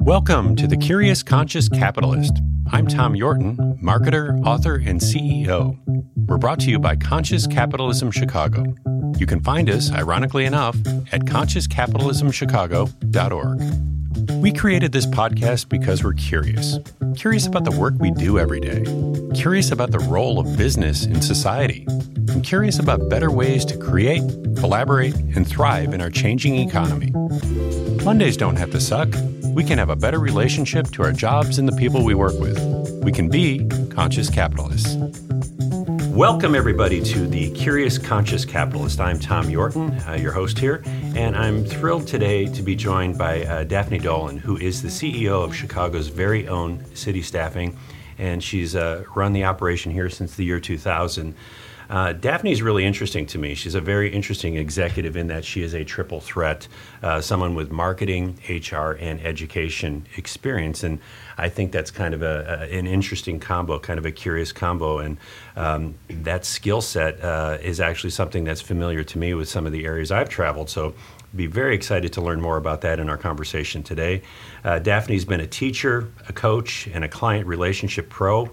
Welcome to The Curious Conscious Capitalist. I'm Tom Yorton, marketer, author, and CEO. We're brought to you by Conscious Capitalism Chicago. You can find us, ironically enough, at consciouscapitalismchicago.org. We created this podcast because we're curious. Curious about the work we do every day. Curious about the role of business in society. And curious about better ways to create, collaborate, and thrive in our changing economy. Mondays don't have to suck we can have a better relationship to our jobs and the people we work with. We can be conscious capitalists. Welcome, everybody, to the Curious Conscious Capitalist. I'm Tom Yorton, uh, your host here, and I'm thrilled today to be joined by uh, Daphne Dolan, who is the CEO of Chicago's very own city staffing, and she's uh, run the operation here since the year 2000. Uh, Daphne is really interesting to me. She's a very interesting executive in that she is a triple threat, uh, someone with marketing, HR, and education experience. And I think that's kind of a, a an interesting combo, kind of a curious combo. And um, that skill set uh, is actually something that's familiar to me with some of the areas I've traveled. So be very excited to learn more about that in our conversation today. Uh, Daphne's been a teacher, a coach, and a client relationship pro.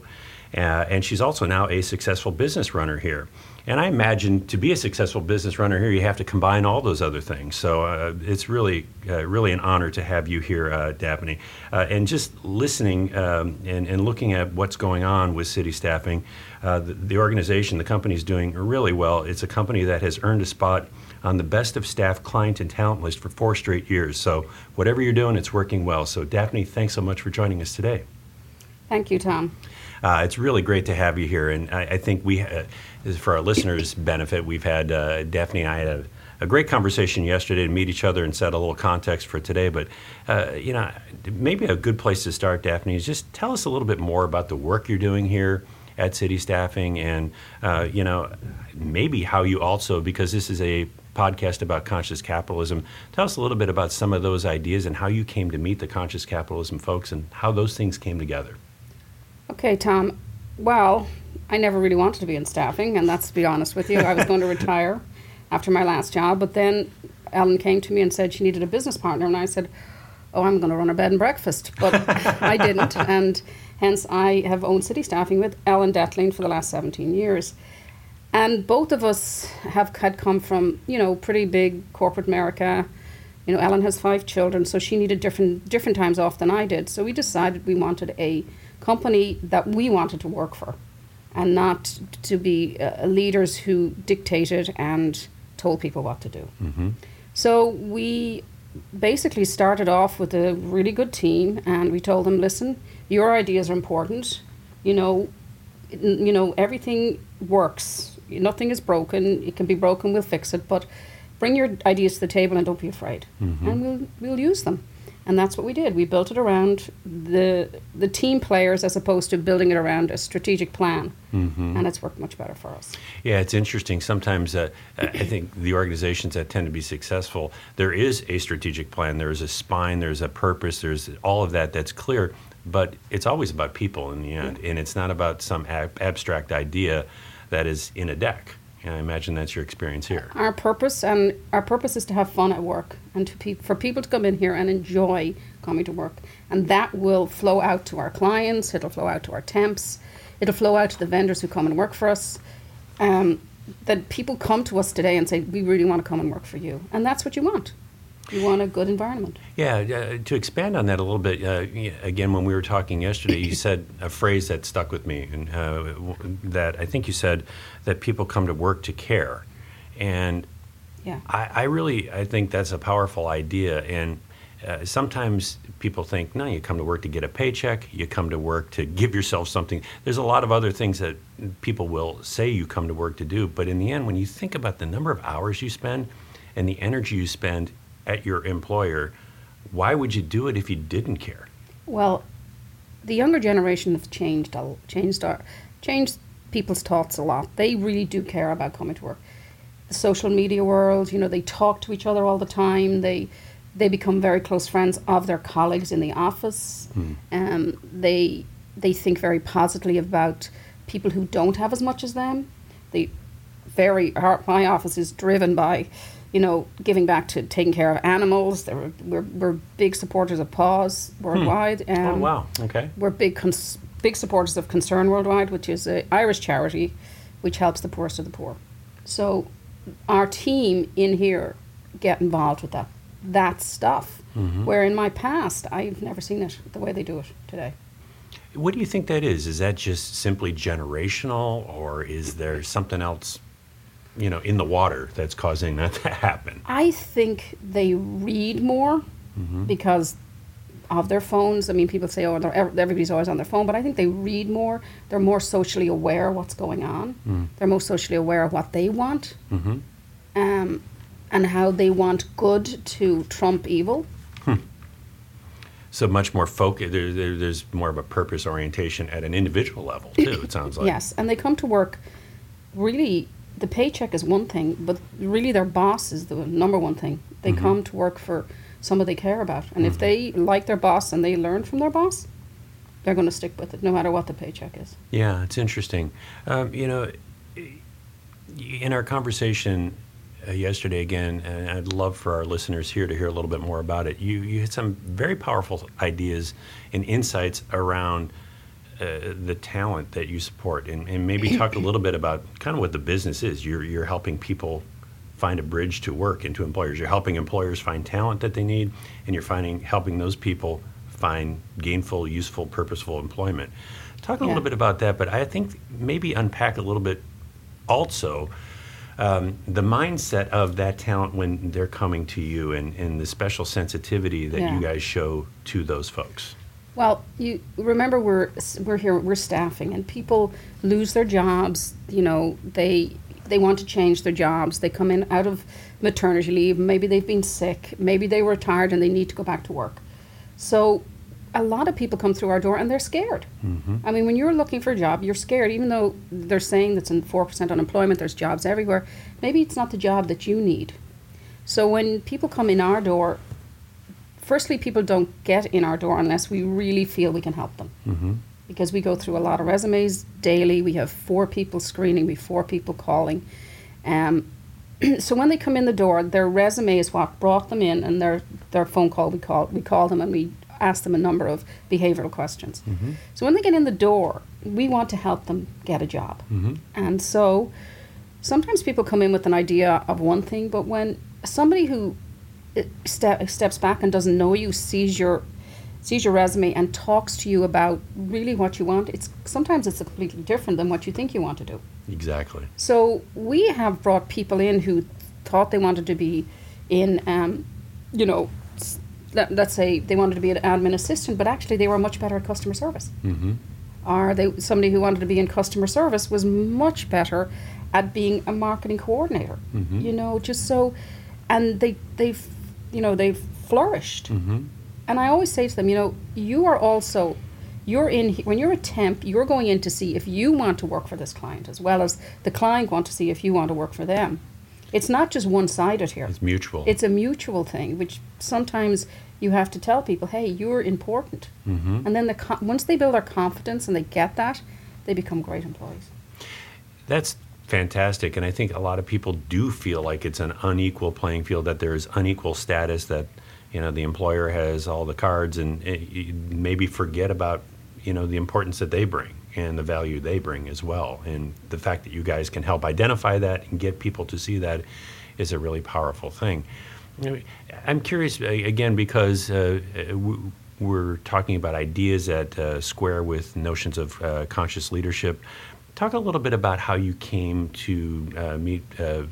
Uh, and she's also now a successful business runner here. And I imagine to be a successful business runner here, you have to combine all those other things. So uh, it's really, uh, really an honor to have you here, uh, Daphne. Uh, and just listening um, and, and looking at what's going on with city staffing, uh, the, the organization, the company is doing really well. It's a company that has earned a spot on the best of staff client and talent list for four straight years. So whatever you're doing, it's working well. So Daphne, thanks so much for joining us today. Thank you, Tom. Uh, it's really great to have you here, and I, I think we, uh, for our listeners' benefit, we've had uh, Daphne and I had a, a, great conversation yesterday to meet each other and set a little context for today. But uh, you know, maybe a good place to start, Daphne, is just tell us a little bit more about the work you're doing here at City Staffing, and uh, you know, maybe how you also, because this is a podcast about conscious capitalism. Tell us a little bit about some of those ideas and how you came to meet the conscious capitalism folks and how those things came together. Okay, Tom. Well, I never really wanted to be in staffing, and that's to be honest with you. I was going to retire after my last job, but then Ellen came to me and said she needed a business partner, and I said, "Oh, I'm going to run a bed and breakfast," but I didn't, and hence I have owned city staffing with Ellen Detling for the last 17 years. And both of us have had come from, you know, pretty big corporate America. You know, Ellen has five children, so she needed different different times off than I did. So we decided we wanted a company that we wanted to work for and not to be uh, leaders who dictated and told people what to do. Mm-hmm. So we basically started off with a really good team and we told them listen your ideas are important you know you know everything works nothing is broken it can be broken we'll fix it but bring your ideas to the table and don't be afraid mm-hmm. and we'll we'll use them and that's what we did. We built it around the the team players as opposed to building it around a strategic plan, mm-hmm. and it's worked much better for us. Yeah, it's interesting. Sometimes uh, I think the organizations that tend to be successful, there is a strategic plan, there is a spine, there's a purpose, there's all of that that's clear. But it's always about people in the end, yeah. and it's not about some ab- abstract idea that is in a deck. And I imagine that's your experience here. Our purpose and our purpose is to have fun at work and to pe- for people to come in here and enjoy coming to work, and that will flow out to our clients. It'll flow out to our temps. It'll flow out to the vendors who come and work for us. Um, that people come to us today and say, "We really want to come and work for you," and that's what you want. You want a good environment. Yeah, uh, to expand on that a little bit, uh, again, when we were talking yesterday, you said a phrase that stuck with me, and uh, that I think you said that people come to work to care, and yeah, I, I really I think that's a powerful idea, and uh, sometimes people think, no, you come to work to get a paycheck, you come to work to give yourself something. There's a lot of other things that people will say you come to work to do, but in the end, when you think about the number of hours you spend and the energy you spend at your employer, why would you do it if you didn't care? Well, the younger generation have changed changed our changed people's thoughts a lot. They really do care about coming to work. The social media world, you know, they talk to each other all the time. They they become very close friends of their colleagues in the office. Hmm. Um, they they think very positively about people who don't have as much as them. They very our, my office is driven by you know, giving back to taking care of animals. We're, we're big supporters of Paws worldwide. oh Um, wow. Okay. We're big cons- big supporters of Concern Worldwide, which is an Irish charity which helps the poorest of the poor. So our team in here get involved with that that stuff. Where in my past I've never seen it the way they do it today. What do you think that is? Is that just simply generational, or is there something else, you know, in the water that's causing that to happen? I think they read more because of their phones. I mean, people say, "Oh, everybody's always on their phone," but I think they read more. They're more socially aware of what's going on. They're more socially aware of what they want, Mm-hmm. um, and how they want good to trump evil. So much more focus. There, there, there's more of a purpose orientation at an individual level too. It sounds like. Yes, and they come to work. Really, the paycheck is one thing, but really their boss is the number one thing. They Mm-hmm. come to work for somebody they care about, and if they like their boss and they learn from their boss, they're going to stick with it, no matter what the paycheck is. Yeah, it's interesting. Um, you know, in our conversation uh, yesterday again, and I'd love for our listeners here to hear a little bit more about it. You you had some very powerful ideas and insights around uh, the talent that you support, and, and maybe talk a little bit about kind of what the business is. You're you're helping people find a bridge to work into employers. You're helping employers find talent that they need, and you're finding helping those people find gainful, useful, purposeful employment. Talk a Yeah. little bit about that, but I think maybe unpack a little bit also um, the mindset of that talent when they're coming to you and, and the special sensitivity that Yeah. you guys show to those folks. Well, you remember we're we're here we're staffing and people lose their jobs. You know they they want to change their jobs. They come in out of maternity leave. Maybe they've been sick. Maybe they were retired and they need to go back to work. So a lot of people come through our door and they're scared. Mm-hmm. I mean, when you're looking for a job, you're scared. Even though they're saying that's in four percent unemployment, there's jobs everywhere. Maybe it's not the job that you need. So when people come in our door, firstly, people don't get in our door unless we really feel we can help them. Mm-hmm. Because we go through a lot of resumes daily. We have four people screening, we have four people calling. Um, so when they come in the door, their resume is what brought them in, and their their phone call we call we call them and we ask them a number of behavioral questions. So when they get in the door, we want to help them get a job. And so sometimes people come in with an idea of one thing, but when somebody who uh, ste- steps back and doesn't know you sees your sees your resume and talks to you about really what you want, it's sometimes it's completely different than what you think you want to do. Exactly. So we have brought people in who thought they wanted to be in, um, you know, let, let's say they wanted to be an admin assistant, but actually they were much better at customer service. Mm-hmm. Or they somebody who wanted to be in customer service was much better at being a marketing coordinator. Mhm. You know, just so, and they they've you know they've flourished. Mm-hmm. And I always say to them, you know, you are also, you're in, he- when you're a temp, you're going in to see if you want to work for this client as well as the client want to see if you want to work for them. It's not just one sided here. It's mutual. It's a mutual thing, which sometimes you have to tell people, hey, you're important. Mhm. And then the once they build their confidence and they get that, they become great employees. That's fantastic. And I think a lot of people do feel like it's an unequal playing field, that there is unequal status, that, you know, the employer has all the cards and eh, you maybe forget about, you know, the importance that they bring and the value they bring as well. And the fact that you guys can help identify that and get people to see that is a really powerful thing. I'm curious, uh, again, because uh, uh, we're talking about ideas that uh, square with notions of uh, conscious leadership. Talk a little bit about how you came to uh, meet uh, uh,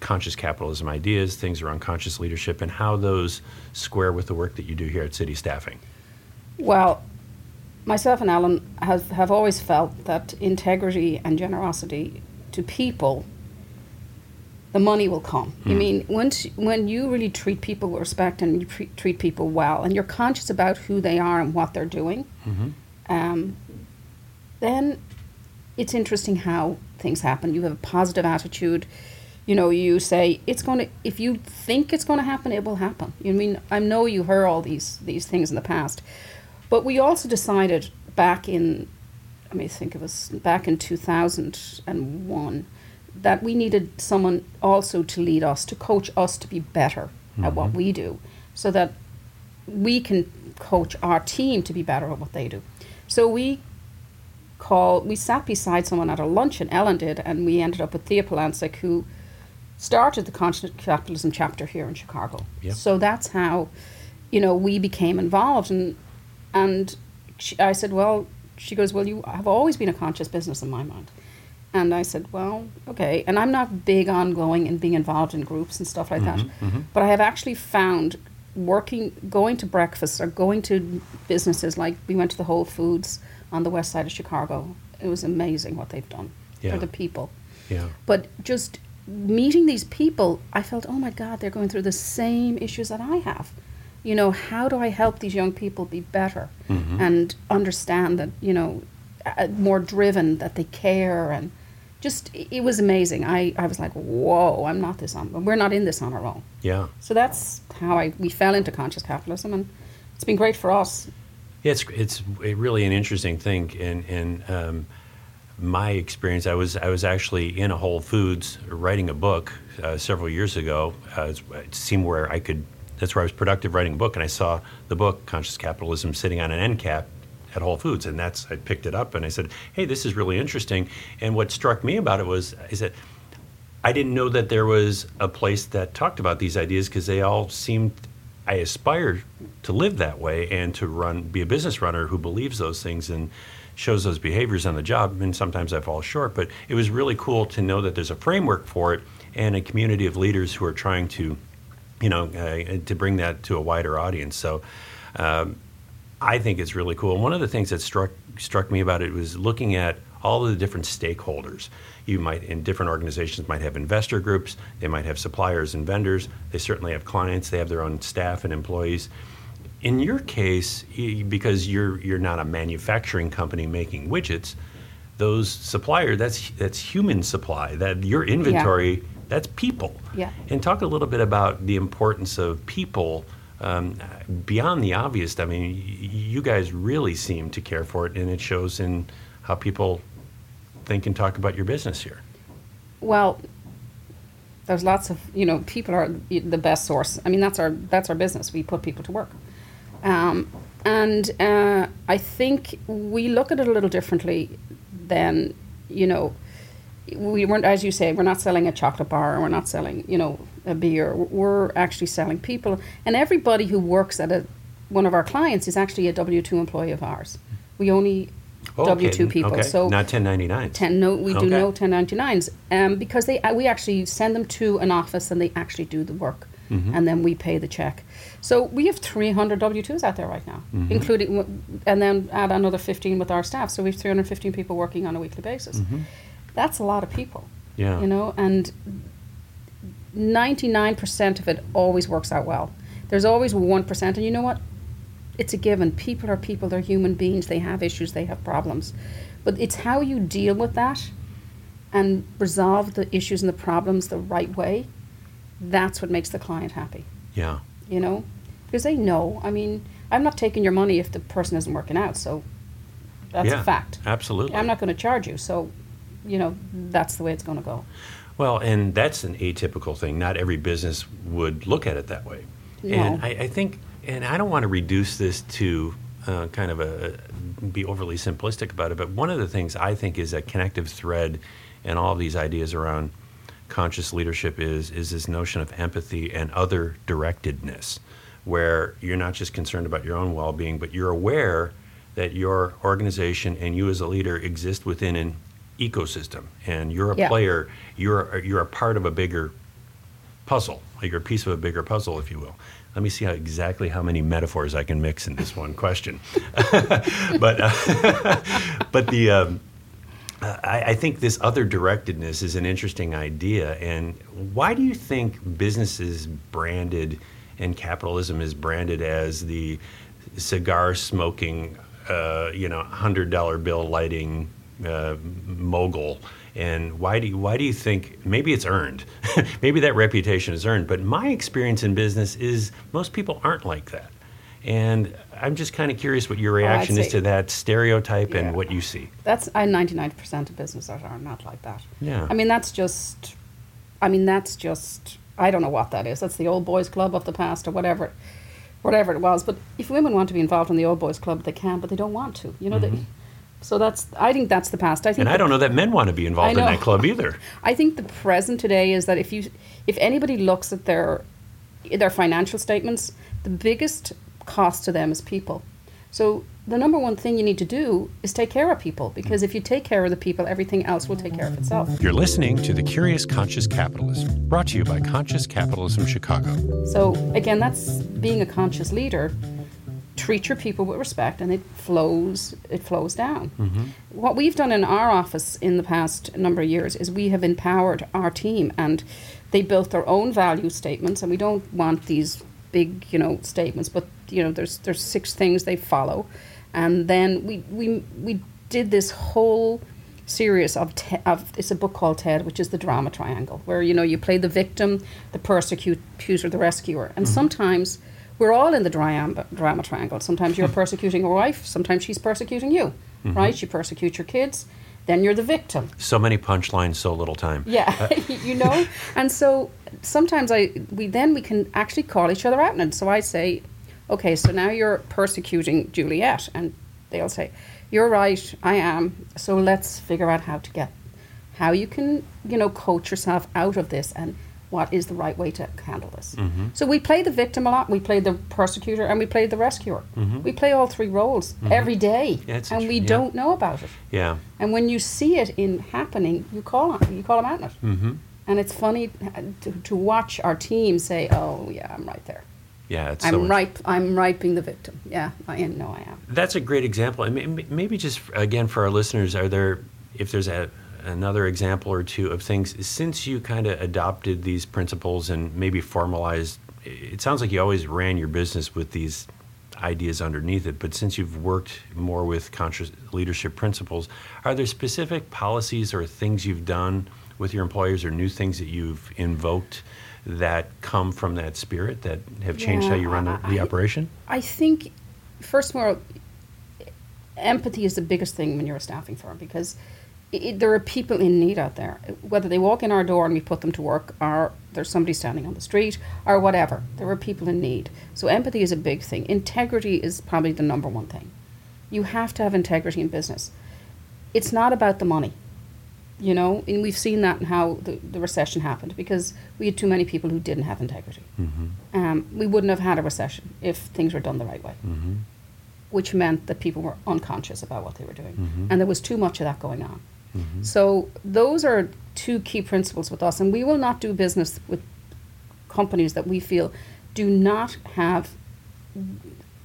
conscious capitalism ideas, things around conscious leadership, and how those square with the work that you do here at City Staffing. Well, myself and Ellen have, have always felt that integrity and generosity to people, the money will come. I mean, once when you really treat people with respect and you pre- treat people well, and you're conscious about who they are and what they're doing, um, then it's interesting how things happen. You have a positive attitude. You know, you say it's going to. If you think it's going to happen, it will happen. You mean I know you heard all these these things in the past, but we also decided back in, I may think it was back in two thousand and one, that we needed someone also to lead us, to coach us to be better at what mm-hmm. we do, so that we can coach our team to be better at what they do. So we call we sat beside someone at a luncheon, Ellen did, and we ended up with Thea Polancic, who started the conscious capitalism chapter here in Chicago. Yep. So that's how, you know, we became involved, and and she, I said, well, she goes, well, you have always been a conscious business in my mind. And I said, well, okay. And I'm not big on going and being involved in groups and stuff like that. Mm-hmm, mm-hmm. But I have actually found working, going to breakfasts or going to businesses like we went to the Whole Foods on the west side of Chicago. It was amazing what they've done Yeah. for the people. Yeah. But just meeting these people, I felt, oh my God, they're going through the same issues that I have. You know, how do I help these young people be better Mm-hmm. and understand that, you know, uh, more driven, that they care, and just it it was amazing. I, I was like, whoa, I'm not this on, we're not in this on our own. Yeah. So that's how I we fell into conscious capitalism, and it's been great for us. Yeah, it's it's really an interesting thing. In in um, my experience, I was I was actually in a Whole Foods writing a book uh, several years ago. Uh, it seemed where I could. That's where I was productive writing a book, and I saw the book Conscious Capitalism sitting on an end cap at Whole Foods, and that's I picked it up and I said, "Hey, this is really interesting." And what struck me about it was is that I didn't know that there was a place that talked about these ideas because they all seemed. I aspire to live that way and to run, be a business runner who believes those things and shows those behaviors on the job. And sometimes I fall short, but it was really cool to know that there's a framework for it and a community of leaders who are trying to, you know, uh, to bring that to a wider audience. So. Um, I think it's really cool. And one of the things that struck struck me about it was looking at all of the different stakeholders. You might in different organizations might have investor groups, they might have suppliers and vendors, they certainly have clients, they have their own staff and employees. In your case, because you're you're not a manufacturing company making widgets, those supplier that's that's human supply. That your inventory that's people. Yeah. And talk a little bit about the importance of people um, beyond the obvious. I mean, you guys really seem to care for it, and it shows in how people think and talk about your business here. Well, there's lots of you know people are the best source. I mean that's our that's our business. We put people to work, um, and uh, I think we look at it a little differently than you know. We weren't, as you say, we're not selling a chocolate bar. We're not selling, you know, a beer. We're actually selling people, and everybody who works at a one of our clients is actually a W two employee of ours. We only W two people, Okay. so not 1099. ten no we do Okay. no 1099s um, because they uh, we actually send them to an office and they actually do the work Mm-hmm. and then we pay the check so we have 300 w2s out there right now Mm-hmm. including and then add another 15 with our staff so we have 315 people working on a weekly basis that's a lot of people Mm-hmm. Yeah. you know and 99% of it always works out well there's always 1% and you know what it's a given. People are people, they're human beings, they have issues, they have problems. But it's how you deal with that and resolve the issues and the problems the right way. That's what makes the client happy, Yeah. you know? Because they know, I mean, I'm not taking your money if the person isn't working out, so that's yeah. a fact. Absolutely. I'm not going to charge you, so, you know, that's the way it's going to go. Well, and that's an atypical thing. Not every business would look at it that way. No. And I, I think, and I don't want to reduce this to uh, kind of a be overly simplistic about it, but one of the things I think is a connective thread in all of these ideas around conscious leadership is is this notion of empathy and other directedness, where you're not just concerned about your own well-being, but you're aware that your organization and you as a leader exist within an ecosystem, and you're a Yeah. player. You're you're a part of a bigger puzzle. Like a piece of a bigger puzzle, if you will. Let me see how exactly how many metaphors I can mix in this one question. but uh, but the um, I, I think this other directedness is an interesting idea. And why do you think business is branded and capitalism is branded as the cigar smoking, uh, you know, hundred dollar bill lighting uh, mogul? And why do you, why do you think maybe it's earned? maybe that reputation is earned. But my experience in business is most people aren't like that. And I'm just kind of curious what your Oh, reaction is to that stereotype Yeah. and what you see. That's I ninety nine percent of businesses are not like that. Yeah. I mean that's just I mean that's just I don't know what that is. That's the old boys club of the past or whatever whatever it was. But if women want to be involved in the old boys club they can, but they don't want to. You know they, mm-hmm. So that's I think that's the past. I think. And I don't know that men want to be involved in that club either. I think the present today is that if you if anybody looks at their their financial statements, the biggest cost to them is people. So the number one thing you need to do is take care of people because if you take care of the people, everything else will take care of itself. You're listening to The Curious Conscious Capitalist, brought to you by Conscious Capitalism Chicago. So again, that's being a conscious leader. Treat your people with respect, and it flows. It flows down. Mm-hmm. What we've done in our office in the past number of years is we have empowered our team, and they built their own value statements. And we don't want these big, you know, statements, but you know, there's there's six things they follow, and then we we we did this whole series of, te- of it's a book called Ted, which is the drama triangle, where you know you play the victim, the persecutor, the rescuer, and mm-hmm. sometimes we're all in the drama, drama triangle. Sometimes you're hmm. persecuting your wife, sometimes she's persecuting you, mm-hmm. right? You persecute your kids, then you're the victim. So many punchlines, so little time. Yeah, you know, and so sometimes I we then we can actually call each other out, and so I say, okay, so now you're persecuting Juliet, and they'll say, you're right, I am. So let's figure out how to get, how you can you know coach yourself out of this, and what is the right way to handle this. So we play the victim a lot, we play the persecutor, and we play the rescuer. We play all three roles every day, Yeah, and we yeah. don't know about it. Yeah. And when you see it in happening, you call on, you call them out on it. Mm-hmm. And it's funny uh, to, to watch our team say, "Oh yeah, I'm right there. Yeah, it's I'm so right. I'm right being the victim. Yeah, I. No, I am." That's a great example. And may- maybe just again for our listeners, are there if there's a another example or two of things since you kind of adopted these principles and maybe formalized? It sounds like you always ran your business with these ideas underneath it, but since you've worked more with conscious leadership principles, are there specific policies or things you've done with your employers or new things that you've invoked that come from that spirit that have changed how you run the, the I- operation? I think, first of all, empathy is the biggest thing when you're a staffing firm because i i there are people in need out there. Whether they walk in our door and we put them to work, or there's somebody standing on the street, or whatever, there are people in need. So empathy is a big thing. Integrity is probably the number one thing. You have to have integrity in business. It's not about the money. You know, and we've seen that in how the, the recession happened because we had too many people who didn't have integrity. Mm-hmm. Um, we wouldn't have had a recession if things were done the right way, mm-hmm. which meant that people were unconscious about what they were doing. Mm-hmm. And there was too much of that going on. Mm-hmm. So, those are two key principles with us. And we will not do business with companies that we feel do not have,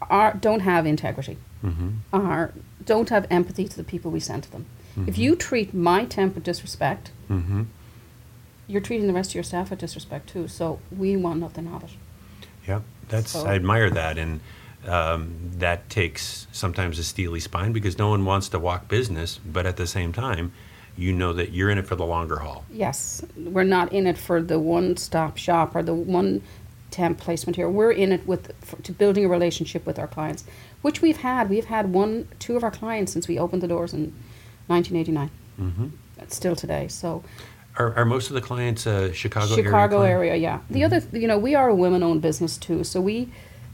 are, don't have integrity, mm-hmm. are, don't have empathy to the people we send to them. If mm-hmm. you treat my temp with disrespect, Mm-hmm. you're treating the rest of your staff with disrespect too. So we want nothing of it. Yeah, that's So- I admire that, and um, that takes sometimes a steely spine because no one wants to walk business, but at the same time, you know that you're in it for the longer haul. Yes, we're not in it for the one-stop shop or the one temp placement here. We're in it with for, to building a relationship with our clients, which we've had. We've had one, two of our clients since we opened the doors in 1989. Mm-hmm. That's still today. So Are, are most of the clients uh, Chicago, Chicago area? Chicago area, yeah. The other, you know, we are a women-owned business too, so we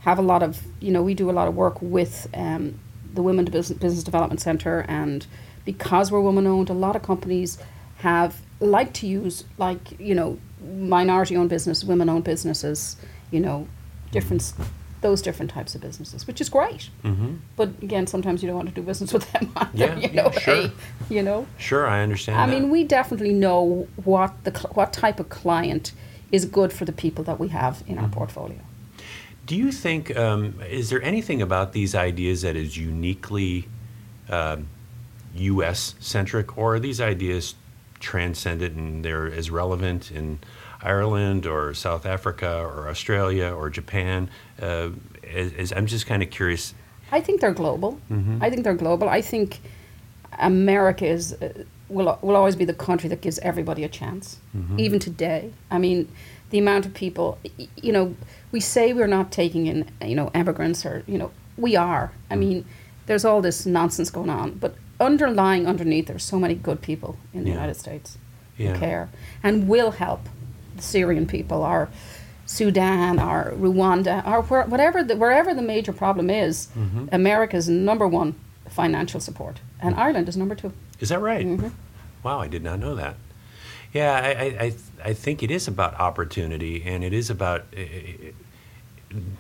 have a lot of, you know, we do a lot of work with um, the Women Business, Business Development Center, and because we're women-owned, a lot of companies have like to use like you know minority-owned business, women-owned businesses, you know, different those different types of businesses, which is great. Mm-hmm. But again, sometimes you don't want to do business with them either. Yeah, you yeah, sure. hey, you know. Sure, I understand. I that. mean, we definitely know what the what type of client is good for the people that we have in Mm-hmm. our portfolio. Do you think um, is there anything about these ideas that is uniquely um, U.S. centric, or are these ideas transcendent and they're as relevant in Ireland or South Africa or Australia or Japan? Uh, as, as I'm just kind of curious. I think they're global. Mm-hmm. I think they're global. I think America is uh, will will always be the country that gives everybody a chance, even today. I mean, the amount of people, you know, we say we're not taking in, you know, immigrants or you know, we are. I mean, there's all this nonsense going on, but underlying underneath, there's so many good people in the Yeah. United States Yeah. who care and will help the Syrian people or Sudan or Rwanda or where, whatever the, wherever the major problem is. Mm-hmm. America's number one financial support, and Ireland is number two. Is that right? Mm-hmm. Wow, I did not know that. Yeah, I, I, I, think it is about opportunity, and it is about,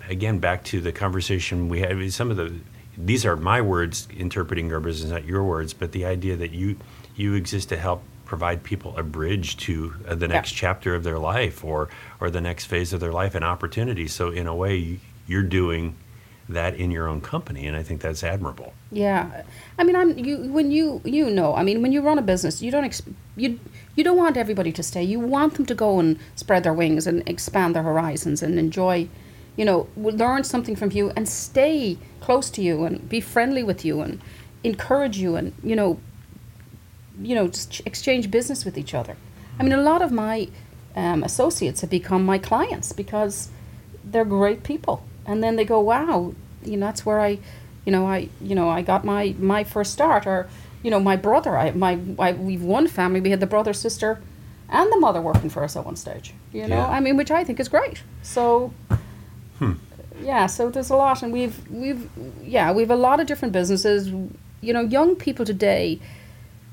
again, back to the conversation we had. Some of the, these are my words interpreting Gerber's, business, not your words, but the idea that you, you exist to help provide people a bridge to uh, the Yeah. next chapter of their life or, or the next phase of their life and opportunity. So in a way, you're doing that in your own company, and I think that's admirable. Yeah, I mean, I'm you when you you know, I mean, when you run a business, you don't ex- you you don't want everybody to stay. You want them to go and spread their wings and expand their horizons and enjoy, you know, learn something from you and stay close to you and be friendly with you and encourage you and you know, you know, just exchange business with each other. I mean, a lot of my um, associates have become my clients because they're great people, and then they go, "Wow, you know, that's where I, you know, I, you know, I got my my first start." Or, you know, my brother, I, my, I, we've one family. We had the brother, sister, and the mother working for us at one stage. You know, Yeah. I mean, which I think is great. So. Hmm. Yeah, so there's a lot, and we've we've yeah we've a lot of different businesses. You know, young people today,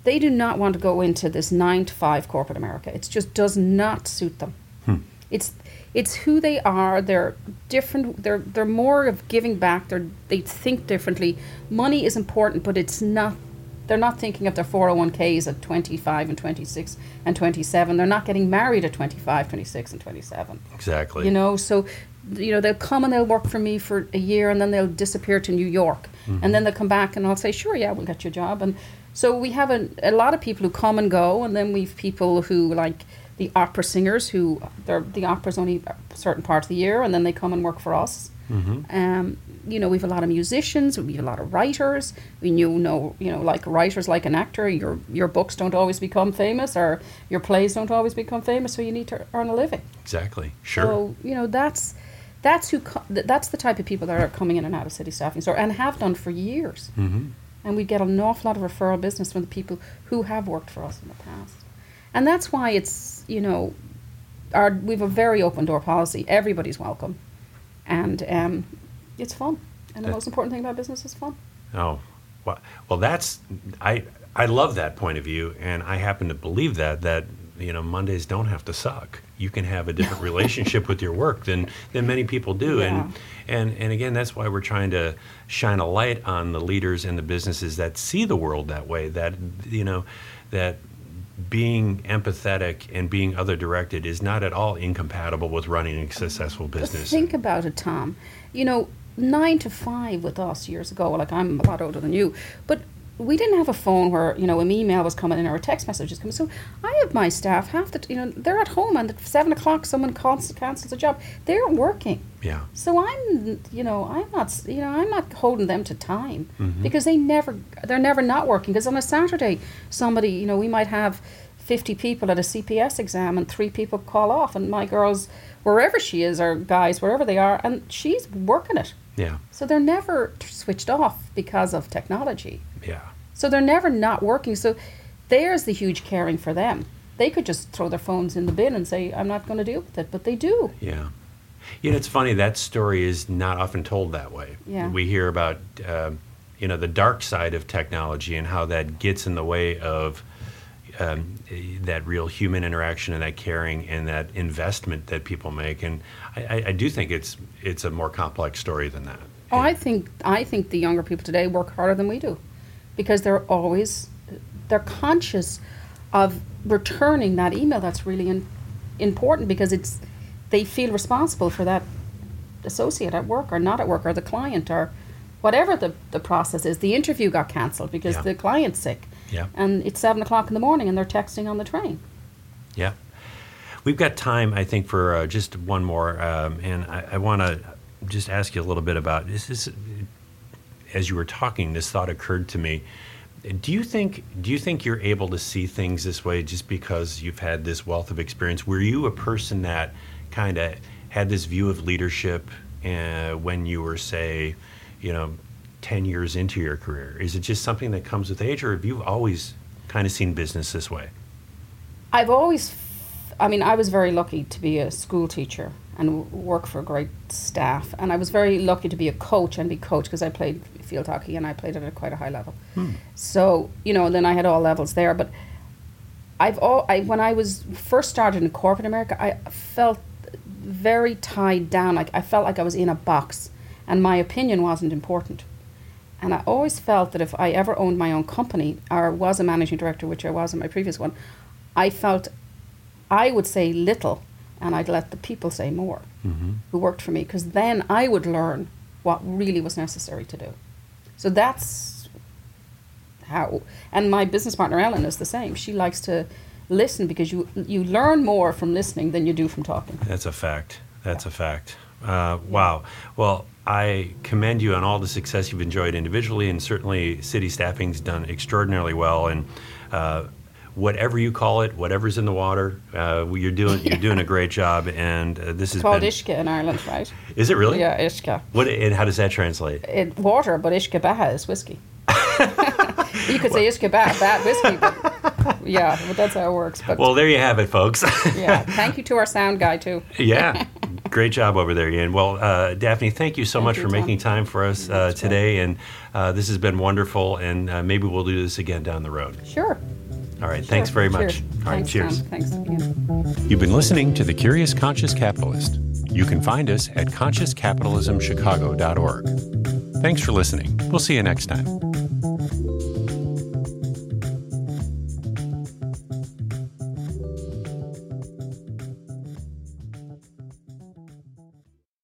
they do not want to go into this nine to five corporate America. It just does not suit them. Hmm. It's it's who they are. They're different. They're they're more of giving back. They're they think differently. Money is important, but it's not. They're not thinking of their 401ks at 25 and 26 and 27. They're not getting married at 25, 26 and 27. Exactly. You know, so you know they'll come and they'll work for me for a year, and then they'll disappear to New York, mm-hmm. and then they'll come back, and I'll say, sure, yeah, we'll get you a job. And so we have a, a lot of people who come and go, and then we've people who like the opera singers who they're the opera's only a certain part of the year, and then they come and work for us. Um, you know, we have a lot of musicians, we have a lot of writers. We you know, you know, like writers, like an actor, your your books don't always become famous, or your plays don't always become famous, so you need to earn a living. Exactly. Sure. So you know that's that's who co- that's the type of people that are coming in and out of city staffing store and have done for years. hmm And we get an awful lot of referral business from the people who have worked for us in the past, and that's why it's you know our we have a very open door policy. Everybody's welcome, and um, it's fun. And the most important thing about business is fun. Oh, well, well, that's I I love that point of view, and I happen to believe that that you know Mondays don't have to suck. You can have a different relationship with your work than than many people do, and and and again, that's why we're trying to shine a light on the leaders and the businesses that see the world that way. That you know that being empathetic and being other directed is not at all incompatible with running a successful But business. think about it, Tom. You know, nine to five with us years ago. Like I'm a lot older than you, but we didn't have a phone where you know an email was coming in or a text message was coming. So I have my staff half the t- you know they're at home and at seven o'clock someone cancels a job. They're working. Yeah. So I'm, you know, I'm not, you know, I'm not holding them to time Mm-hmm. because they never, they're never not working. Because on a Saturday, somebody, you know, we might have 50 people at a CPS exam and three people call off, and my girls, wherever she is, or guys, wherever they are, and she's working it. Yeah. So they're never switched off because of technology. Yeah. So they're never not working. So there's the huge caring for them. They could just throw their phones in the bin and say, I'm not going to deal with it, but they do. Yeah. You know, it's funny, that story is not often told that way. Yeah. We hear about, um, you know, the dark side of technology and how that gets in the way of um, that real human interaction and that caring and that investment that people make. And I, I, I do think it's it's a more complex story than that. Oh, I think I think the younger people today work harder than we do, because they're always they're conscious of returning that email. That's really in, important because it's they feel responsible for that associate at work or not at work or the client or whatever the, the process is. The interview got cancelled because Yeah. the client's sick, Yeah. and it's seven o'clock in the morning and they're texting on the train. Yeah. We've got time, I think, for uh, just one more. Um, and I, I want to just ask you a little bit about this. Is, as you were talking, this thought occurred to me. Do you think do you think you're able to see things this way just because you've had this wealth of experience? Were you a person that kind of had this view of leadership uh, when you were, say, you know, ten years into your career? Is it just something that comes with age, or have you always kind of seen business this way? I've always, I mean, I was very lucky to be a school teacher and work for great staff, and I was very lucky to be a coach and be coached because I played field hockey and I played it at quite a high level. Hmm. So you know, then I had all levels there. But I've all I when I was first started in corporate America, I felt very tied down. Like I felt like I was in a box, and my opinion wasn't important. And I always felt that if I ever owned my own company or was a managing director, which I was in my previous one, I felt I would say little and I'd let the people say more Mm-hmm. who worked for me because then I would learn what really was necessary to do. So that's how. And my business partner Ellen is the same. She likes to listen because you you learn more from listening than you do from talking. That's a fact. That's a fact. Uh, wow. Well, I commend you on all the success you've enjoyed individually, and certainly City Staffing's done extraordinarily well. And uh, whatever you call it, whatever's in the water, uh, you're doing you're doing a great job. And uh, this is Called been. Ishka in Ireland, right? Is it really? Yeah, Ishka. What and how does that translate? It, water, but Ishka Baha is whiskey. you could say Ishka Baha, bad whiskey, but yeah, but that's how it works. But Well, there you have it, folks. yeah, thank you to our sound guy too. yeah. Great job over there, Ian. Well, uh, Daphne, thank you so Thank much you, for Tom. making time for us uh, That's today. And uh, this has been wonderful. And uh, maybe we'll do this again down the road. Sure. All right. Thanks very much. Cheers. All right. Thanks, cheers. Tom. Thanks again. You've been listening to The Curious Conscious Capitalist. You can find us at consciouscapitalismchicago.org. Thanks for listening. We'll see you next time.